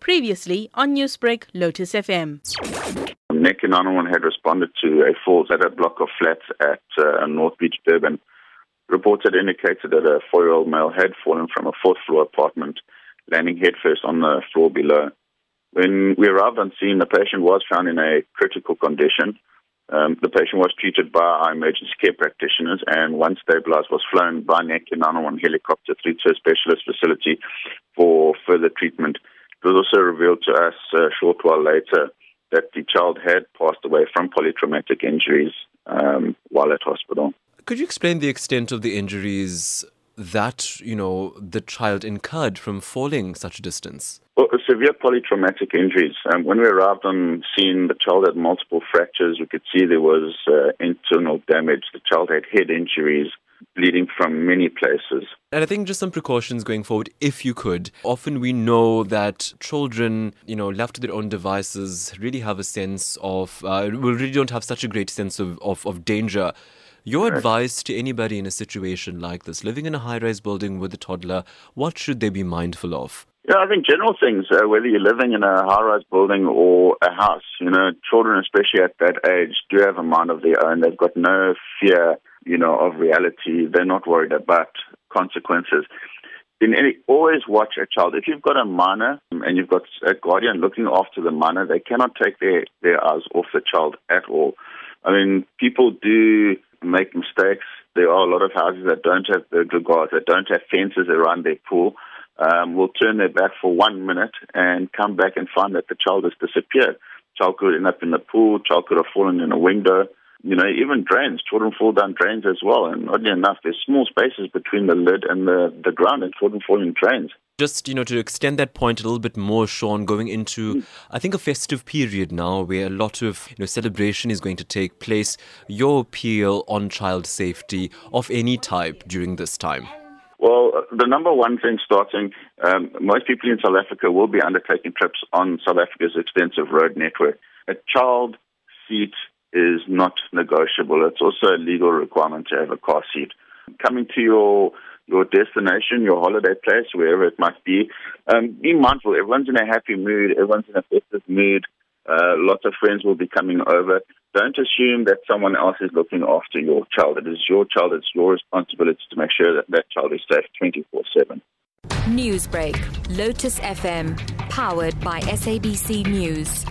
Previously on Newsbreak, Lotus FM. NEC one had responded to a fall at a block of flats at uh, North Beach, Durban. Reports had indicated that a four-year-old male had fallen from a fourth-floor apartment, landing headfirst on the floor below. When we arrived on scene, the patient was found in a critical condition. Um, the patient was treated by our emergency care practitioners and once stabilized was flown by Netcare 911 helicopter through to a specialist facility for further treatment. It was also revealed to us a short while later that the child had passed away from polytraumatic injuries um, while at hospital. Could you explain the extent of the injuries that you know the child incurred from falling such a distance? Well, severe polytraumatic injuries. Um, when we arrived on scene, the child had multiple fractures. We could see there was uh, internal damage. The child had head injuries, bleeding from many places. And I think just some precautions going forward, if you could. Often we know that children, you know, left to their own devices, really have a sense of, uh, we really don't have such a great sense of, of, of danger. Your right. advice to anybody in a situation like this, living in a high rise building with a toddler, what should they be mindful of? Yeah, I think general things, uh, whether you're living in a high rise building or a house, you know, children, especially at that age, do have a mind of their own. They've got no fear, you know, of reality. They're not worried about consequences. In any, always watch a child. If you've got a minor and you've got a guardian looking after the minor, they cannot take their, their eyes off the child at all. I mean, people do make mistakes. There are a lot of houses that don't have guards, that don't have fences around their pool um, will turn their back for one minute and come back and find that the child has disappeared. Child could end up in the pool. Child could have fallen in a window. You know, even drains. Children fall down drains as well. And oddly enough, there's small spaces between the lid and the, the ground, and children fall in drains. Just you know, to extend that point a little bit more, Shawn, going into mm. I think a festive period now, where a lot of you know celebration is going to take place. Your appeal on child safety of any type during this time. Well, the number one thing starting, um, most people in South Africa will be undertaking trips on South Africa's extensive road network. A child seat is not negotiable. It's also a legal requirement to have a car seat. Coming to your your destination, your holiday place, wherever it might be, um, be mindful. Everyone's in a happy mood. Everyone's in a festive mood. Uh, lots of friends will be coming over. Don't assume that someone else is looking after your child. It is your child. It's your responsibility to make sure that that child is safe 24 7. Newsbreak, Lotus FM, powered by SABC News.